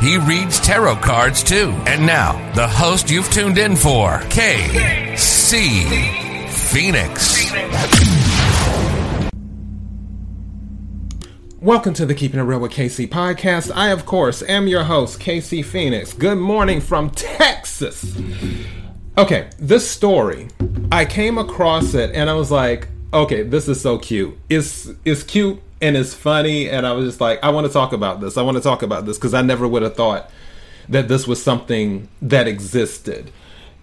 He reads tarot cards too. And now, the host you've tuned in for, KC Phoenix. Welcome to the Keeping It Real with KC podcast. I, of course, am your host, KC Phoenix. Good morning from Texas. Okay, this story, I came across it and I was like, okay, this is so cute. It's it's cute and it's funny, and I was just like, I want to talk about this. I want to talk about this because I never would have thought that this was something that existed.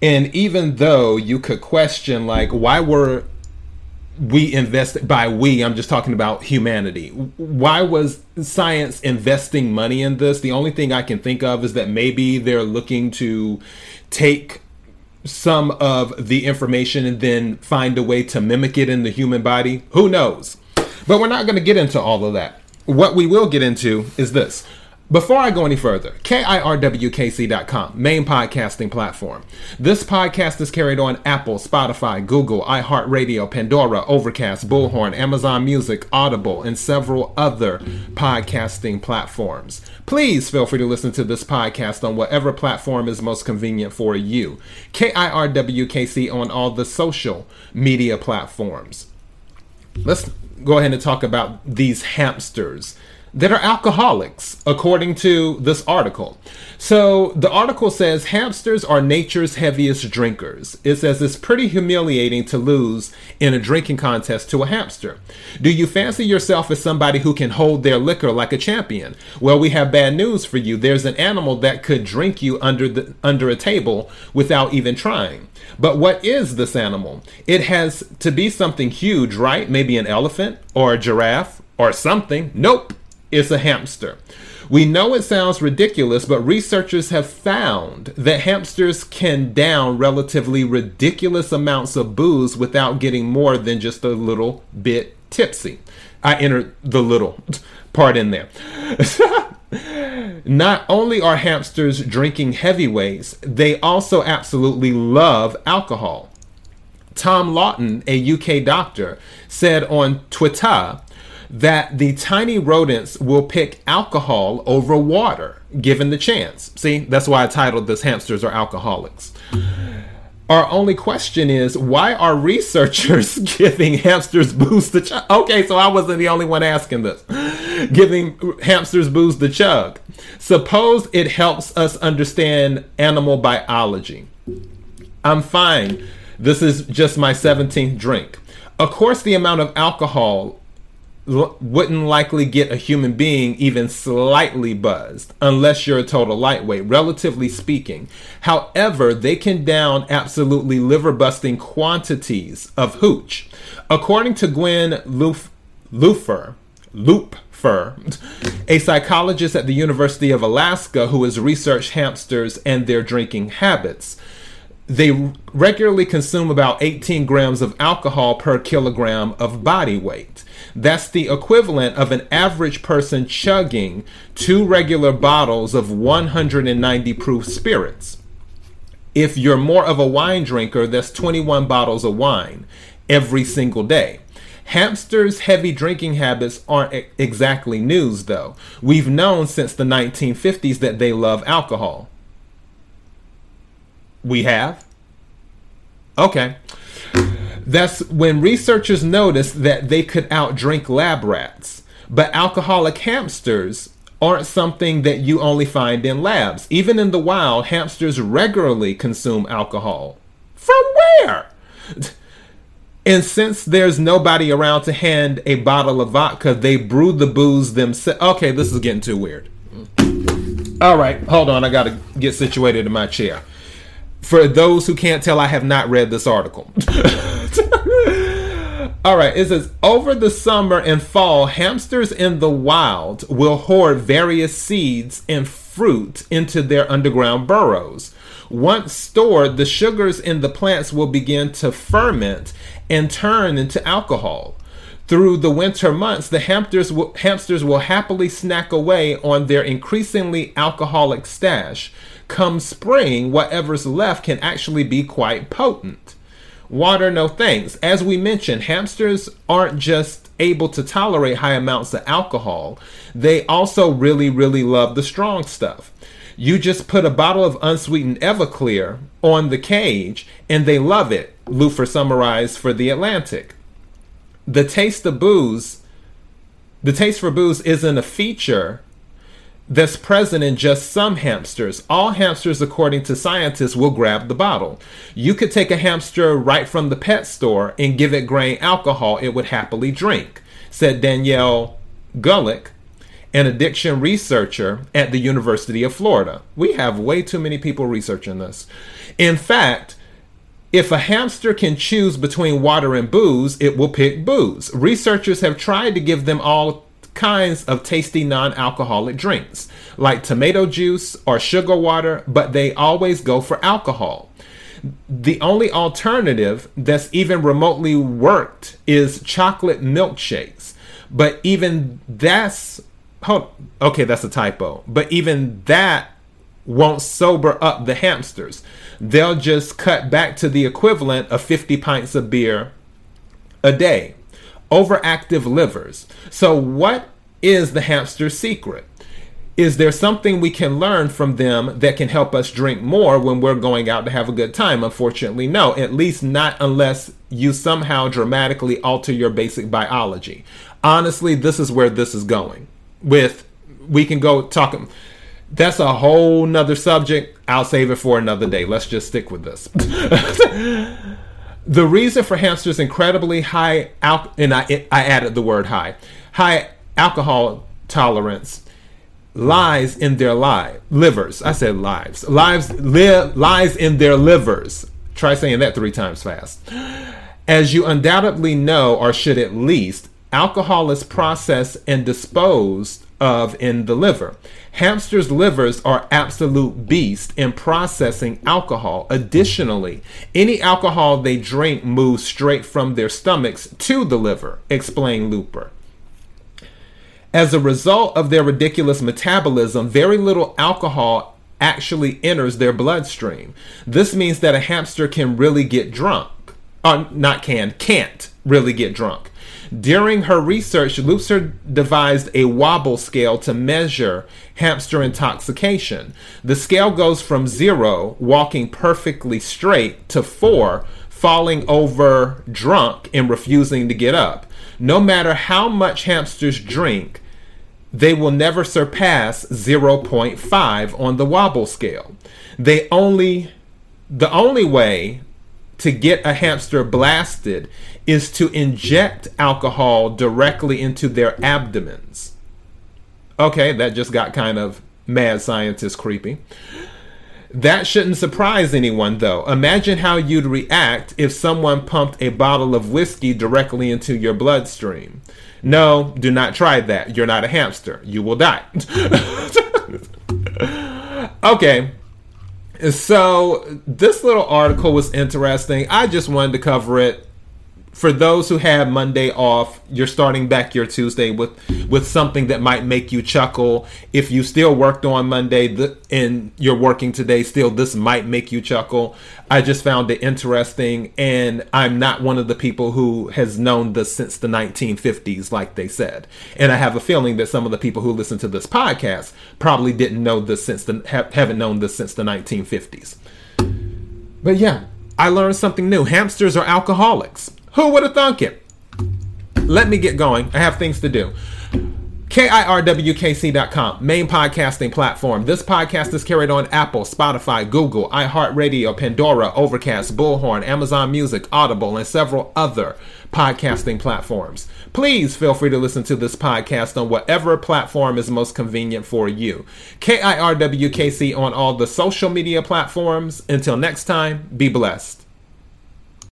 And even though you could question, like, why were we invested by we i'm just talking about humanity why was science investing money in this the only thing i can think of is that maybe they're looking to take some of the information and then find a way to mimic it in the human body who knows but we're not going to get into all of that what we will get into is this before I go any further, KIRWKC.com, main podcasting platform. This podcast is carried on Apple, Spotify, Google, iHeartRadio, Pandora, Overcast, Bullhorn, Amazon Music, Audible, and several other podcasting platforms. Please feel free to listen to this podcast on whatever platform is most convenient for you. KIRWKC on all the social media platforms. Let's go ahead and talk about these hamsters that are alcoholics, according to this article. So the article says hamsters are nature's heaviest drinkers. It says it's pretty humiliating to lose in a drinking contest to a hamster. Do you fancy yourself as somebody who can hold their liquor like a champion? Well, we have bad news for you. There's an animal that could drink you under the under a table without even trying. But what is this animal? It has to be something huge, right? Maybe an elephant or a giraffe or something. Nope is a hamster. We know it sounds ridiculous, but researchers have found that hamsters can down relatively ridiculous amounts of booze without getting more than just a little bit tipsy. I entered the little part in there. Not only are hamsters drinking heavyweights, they also absolutely love alcohol. Tom Lawton, a UK doctor, said on Twitter that the tiny rodents will pick alcohol over water given the chance. See, that's why I titled this Hamsters Are Alcoholics. Our only question is why are researchers giving hamsters booze to chug? Okay, so I wasn't the only one asking this. Giving hamsters booze to chug. Suppose it helps us understand animal biology. I'm fine. This is just my 17th drink. Of course, the amount of alcohol wouldn't likely get a human being even slightly buzzed unless you're a total lightweight, relatively speaking. However, they can down absolutely liver busting quantities of hooch. According to Gwen Lupfer, Lupfer, a psychologist at the University of Alaska who has researched hamsters and their drinking habits, they regularly consume about 18 grams of alcohol per kilogram of body weight. That's the equivalent of an average person chugging two regular bottles of 190 proof spirits. If you're more of a wine drinker, that's 21 bottles of wine every single day. Hamsters' heavy drinking habits aren't exactly news, though. We've known since the 1950s that they love alcohol. We have? Okay. That's when researchers noticed that they could outdrink lab rats. But alcoholic hamsters aren't something that you only find in labs. Even in the wild, hamsters regularly consume alcohol. From where? And since there's nobody around to hand a bottle of vodka, they brew the booze themselves. Okay, this is getting too weird. All right, hold on. I got to get situated in my chair. For those who can't tell, I have not read this article. All right, it says over the summer and fall, hamsters in the wild will hoard various seeds and fruit into their underground burrows. Once stored, the sugars in the plants will begin to ferment and turn into alcohol. Through the winter months, the hamsters will, hamsters will happily snack away on their increasingly alcoholic stash. Come spring, whatever's left can actually be quite potent. Water, no thanks. As we mentioned, hamsters aren't just able to tolerate high amounts of alcohol, they also really, really love the strong stuff. You just put a bottle of unsweetened Everclear on the cage and they love it, Lupfer summarized for The Atlantic. The taste of booze, the taste for booze isn't a feature that's present in just some hamsters. All hamsters, according to scientists, will grab the bottle. You could take a hamster right from the pet store and give it grain alcohol, it would happily drink, said Danielle Gulick, an addiction researcher at the University of Florida. We have way too many people researching this. In fact, if a hamster can choose between water and booze, it will pick booze. Researchers have tried to give them all kinds of tasty non alcoholic drinks, like tomato juice or sugar water, but they always go for alcohol. The only alternative that's even remotely worked is chocolate milkshakes. But even that's okay, that's a typo. But even that won't sober up the hamsters. They'll just cut back to the equivalent of 50 pints of beer a day overactive livers. So, what is the hamster's secret? Is there something we can learn from them that can help us drink more when we're going out to have a good time? Unfortunately, no, at least not unless you somehow dramatically alter your basic biology. Honestly, this is where this is going. With we can go talk that's a whole nother subject. I'll save it for another day. Let's just stick with this. The reason for hamsters' incredibly high al- and I, I added the word high, high alcohol tolerance lies in their li- livers. I said lives. Lives li- lies in their livers. Try saying that three times fast. As you undoubtedly know, or should at least, alcohol is processed and disposed of in the liver. Hamsters' livers are absolute beasts in processing alcohol. Additionally, any alcohol they drink moves straight from their stomachs to the liver, explained Lupfer. As a result of their ridiculous metabolism, very little alcohol actually enters their bloodstream. This means that a hamster can really get drunk. Uh, not can, can't really get drunk. During her research, Lupfer devised a wobble scale to measure hamster intoxication. The scale goes from zero, walking perfectly straight, to four, falling over drunk and refusing to get up. No matter how much hamsters drink, they will never surpass 0.5 on the wobble scale. They only the only way to get a hamster blasted is to inject alcohol directly into their abdomens. Okay, that just got kind of mad scientist creepy. That shouldn't surprise anyone, though. Imagine how you'd react if someone pumped a bottle of whiskey directly into your bloodstream. No, do not try that. You're not a hamster. You will die. okay, so this little article was interesting. I just wanted to cover it for those who have Monday off, you're starting back your Tuesday with with something that might make you chuckle. If you still worked on Monday the, and you're working today, still this might make you chuckle. I just found it interesting, and I'm not one of the people who has known this since the 1950s, like they said. And I have a feeling that some of the people who listen to this podcast probably didn't know this since the haven't known this since the 1950s. But yeah, I learned something new. Hamsters are alcoholics. Who would have thunk it? Let me get going. I have things to do. KIRWKC.com, main podcasting platform. This podcast is carried on Apple, Spotify, Google, iHeartRadio, Pandora, Overcast, Bullhorn, Amazon Music, Audible, and several other podcasting platforms. Please feel free to listen to this podcast on whatever platform is most convenient for you. KIRWKC on all the social media platforms. Until next time, be blessed.